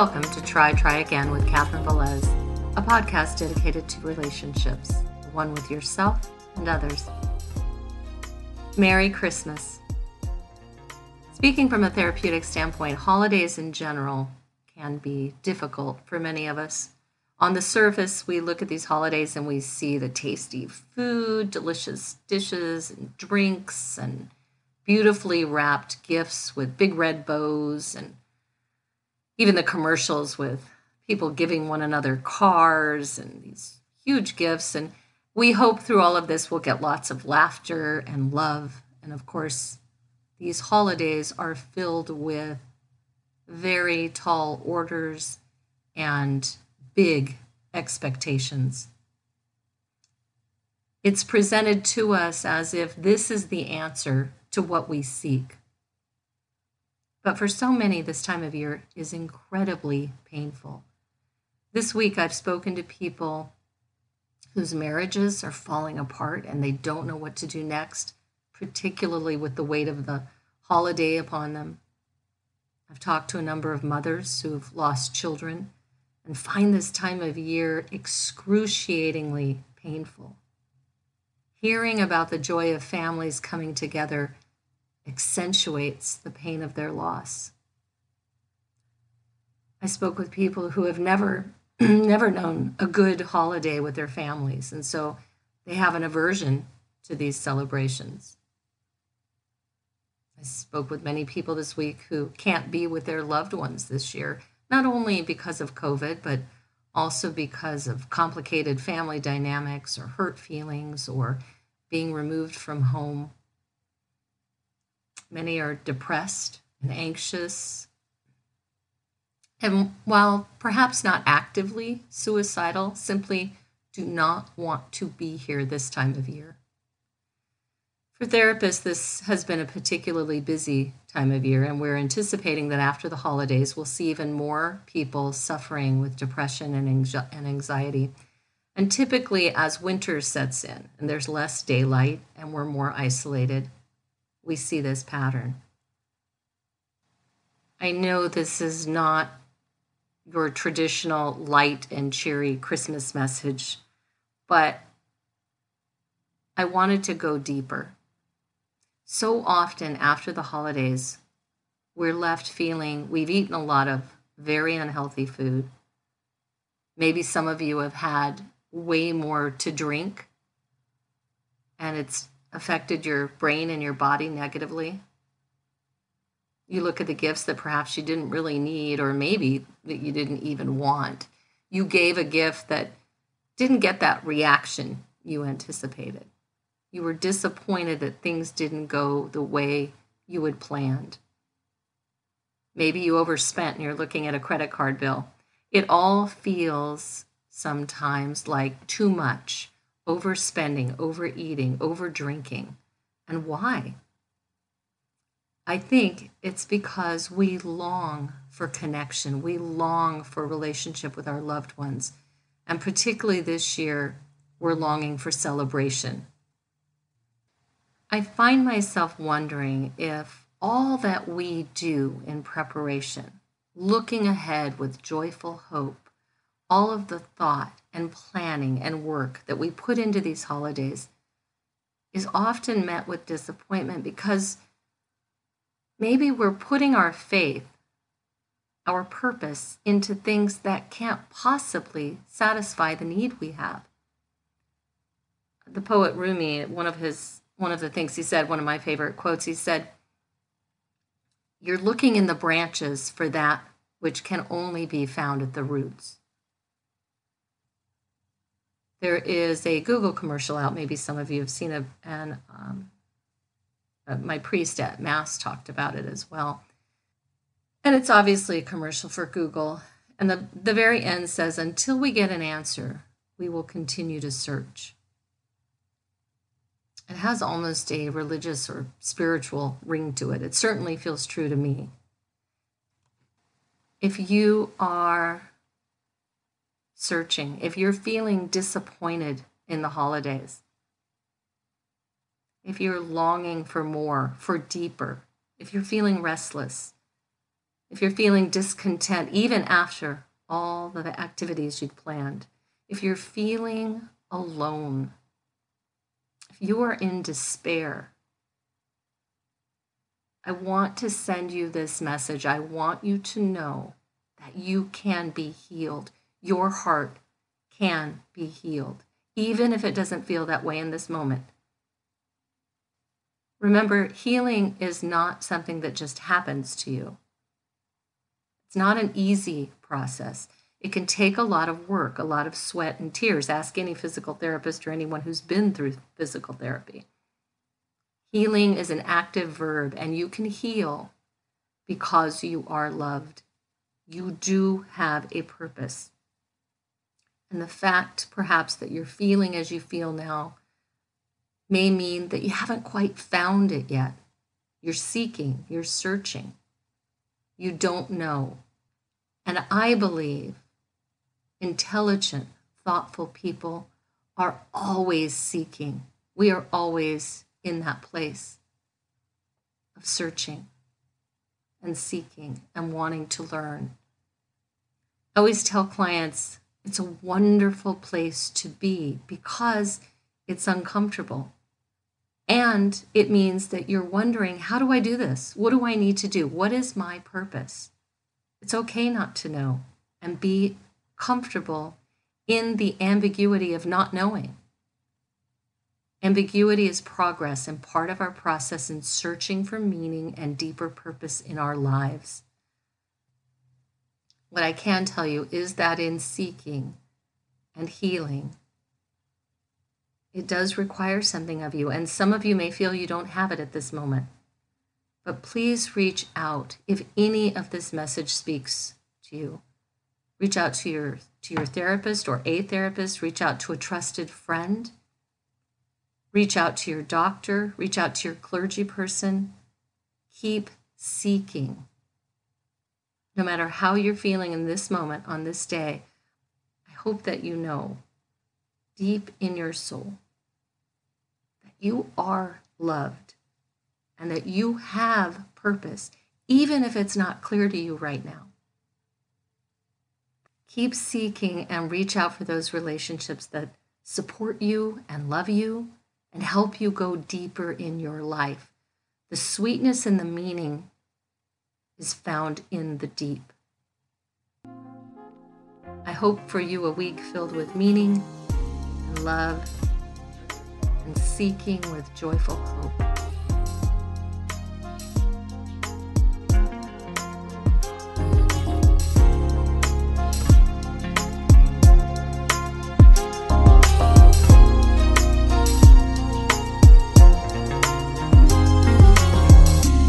Welcome to Try Try Again with Catherine Velez, a podcast dedicated to relationships, one with yourself and others. Merry Christmas. Speaking from a therapeutic standpoint, holidays in general can be difficult for many of us. On the surface, we look at these holidays and we see the tasty food, delicious dishes, and drinks, and beautifully wrapped gifts with big red bows and even the commercials with people giving one another cars and these huge gifts. And we hope through all of this we'll get lots of laughter and love. And of course, these holidays are filled with very tall orders and big expectations. It's presented to us as if this is the answer to what we seek. But for so many, this time of year is incredibly painful. This week, I've spoken to people whose marriages are falling apart and they don't know what to do next, particularly with the weight of the holiday upon them. I've talked to a number of mothers who've lost children and find this time of year excruciatingly painful. Hearing about the joy of families coming together accentuates the pain of their loss. I spoke with people who have never never known a good holiday with their families and so they have an aversion to these celebrations. I spoke with many people this week who can't be with their loved ones this year, not only because of COVID, but also because of complicated family dynamics or hurt feelings or being removed from home Many are depressed and anxious. And while perhaps not actively suicidal, simply do not want to be here this time of year. For therapists, this has been a particularly busy time of year, and we're anticipating that after the holidays, we'll see even more people suffering with depression and anxiety. And typically, as winter sets in and there's less daylight and we're more isolated, we see this pattern. I know this is not your traditional light and cheery Christmas message, but I wanted to go deeper. So often after the holidays, we're left feeling we've eaten a lot of very unhealthy food. Maybe some of you have had way more to drink, and it's affected your brain and your body negatively. You look at the gifts that perhaps you didn't really need, or maybe that you didn't even want. You gave a gift that didn't get that reaction you anticipated. You were disappointed that things didn't go the way you had planned. Maybe you overspent and you're looking at a credit card bill. It all feels sometimes like too much overspending, overeating, overdrinking. And why? I think it's because we long for connection. We long for relationship with our loved ones. And particularly this year, we're longing for celebration. I find myself wondering if all that we do in preparation, looking ahead with joyful hope, all of the thought and planning and work that we put into these holidays is often met with disappointment because maybe we're putting our faith, our purpose into things that can't possibly satisfy the need we have. The poet Rumi, one of his one of the things he said, one of my favorite quotes, he said, You're looking in the branches for that which can only be found at the roots. There is a Google commercial out. Maybe some of you have seen it, and um, uh, my priest at Mass talked about it as well. And it's obviously a commercial for Google. And the, the very end says, Until we get an answer, we will continue to search. It has almost a religious or spiritual ring to it. It certainly feels true to me. If you are searching, if you're feeling disappointed in the holidays, if you're longing for more, for deeper, if you're feeling restless, if you're feeling discontent, even after all the activities you'd planned, if you're feeling alone, if you are in despair, I want to send you this message. I want you to know that you can be healed. Your heart can be healed, even if it doesn't feel that way in this moment. Remember, healing is not something that just happens to you. It's not an easy process. It can take a lot of work, a lot of sweat and tears. Ask any physical therapist or anyone who's been through physical therapy. Healing is an active verb, and you can heal because you are loved. You do have a purpose. And the fact, perhaps, that you're feeling as you feel now may mean that you haven't quite found it yet. You're seeking, you're searching, you don't know. And I believe intelligent, thoughtful people are always seeking. We are always in that place of searching and seeking and wanting to learn. I always tell clients it's a wonderful place to be because it's uncomfortable. And it means that you're wondering, how do I do this? What do I need to do? What is my purpose? It's okay not to know and be comfortable in the ambiguity of not knowing. Ambiguity is progress and part of our process in searching for meaning and deeper purpose in our lives. What I can tell you is that in seeking and healing, it does require something of you, and some of you may feel you don't have it at this moment. But please reach out if any of this message speaks to you. Reach out to your to your therapist or a therapist, reach out to a trusted friend Reach out to your doctor, reach out to your clergy person. Keep seeking. No matter how you're feeling in this moment, on this day, I hope that you know deep in your soul that you are loved and that you have purpose, even if it's not clear to you right now. Keep seeking and reach out for those relationships that support you and love you and help you go deeper in your life. The sweetness and the meaning is found in the deep. I hope for you a week filled with meaning and love and seeking with joyful hope.